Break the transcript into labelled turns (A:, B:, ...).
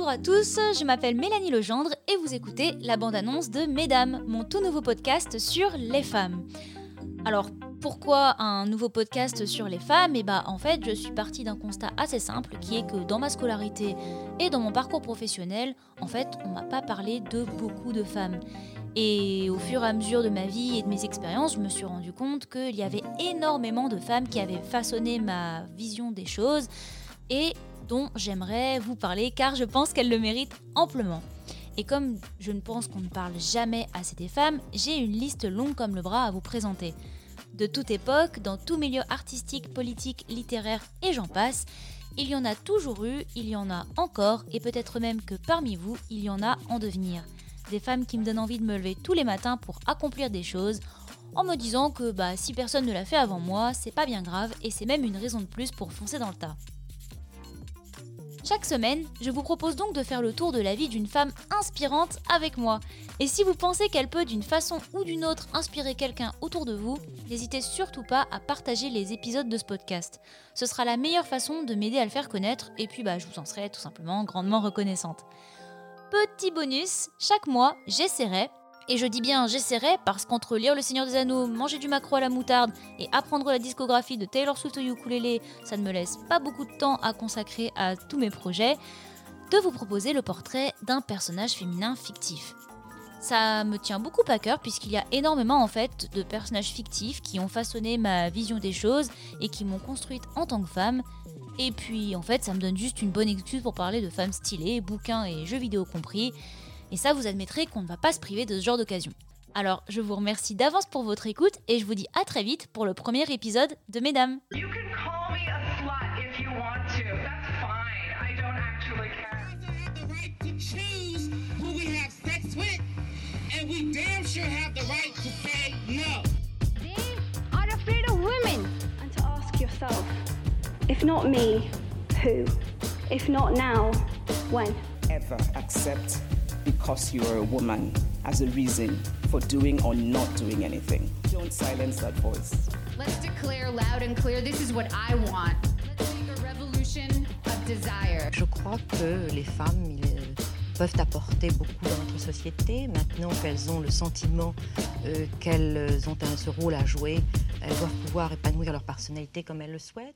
A: Bonjour à tous, je m'appelle Mélanie Legendre et vous écoutez la bande-annonce de Mesdames, mon tout nouveau podcast sur les femmes. Alors, pourquoi un nouveau podcast sur les femmes? Et bah en fait, je suis partie d'un constat assez simple qui est que dans ma scolarité et dans mon parcours professionnel, en fait, on m'a pas parlé de beaucoup de femmes. Et au fur et à mesure de ma vie et de mes expériences, je me suis rendu compte qu'il y avait énormément de femmes qui avaient façonné ma vision des choses et j'aimerais vous parler car je pense qu'elles le méritent amplement. Et comme je ne pense qu'on ne parle jamais assez des femmes, j'ai une liste longue comme le bras à vous présenter. De toute époque, dans tout milieu artistique, politique, littéraire et j'en passe, il y en a toujours eu, il y en a encore, et peut-être même que parmi vous, il y en a en devenir. Des femmes qui me donnent envie de me lever tous les matins pour accomplir des choses, en me disant que bah, si personne ne l'a fait avant moi, c'est pas bien grave et c'est même une raison de plus pour foncer dans le tas. Chaque semaine, je vous propose donc de faire le tour de la vie d'une femme inspirante avec moi. Et si vous pensez qu'elle peut d'une façon ou d'une autre inspirer quelqu'un autour de vous, n'hésitez surtout pas à partager les épisodes de ce podcast. Ce sera la meilleure façon de m'aider à le faire connaître et puis bah, je vous en serai tout simplement grandement reconnaissante. Petit bonus, chaque mois, j'essaierai et je dis bien j'essaierai parce qu'entre lire Le Seigneur des Anneaux, manger du macro à la moutarde et apprendre la discographie de Taylor Swift au ukulélé, ça ne me laisse pas beaucoup de temps à consacrer à tous mes projets, de vous proposer le portrait d'un personnage féminin fictif. Ça me tient beaucoup à cœur puisqu'il y a énormément en fait de personnages fictifs qui ont façonné ma vision des choses et qui m'ont construite en tant que femme. Et puis en fait ça me donne juste une bonne excuse pour parler de femmes stylées, bouquins et jeux vidéo compris. Et ça, vous admettrez qu'on ne va pas se priver de ce genre d'occasion. Alors, je vous remercie d'avance pour votre écoute et je vous dis à très vite pour le premier épisode de Mesdames.
B: If
C: not me, who? If not now, when?
D: ever accept because you're a woman as a reason for doing or not doing anything. Don't silence that voice.
E: Let's declare loud and clear this is what I want. Let's make a revolution of desire.
F: Je crois que les femmes euh, peuvent apporter beaucoup dans notre société. Maintenant qu'elles ont le sentiment euh, qu'elles ont un- ce rôle à jouer, elles doivent pouvoir épanouir leur personnalité comme elles le souhaitent.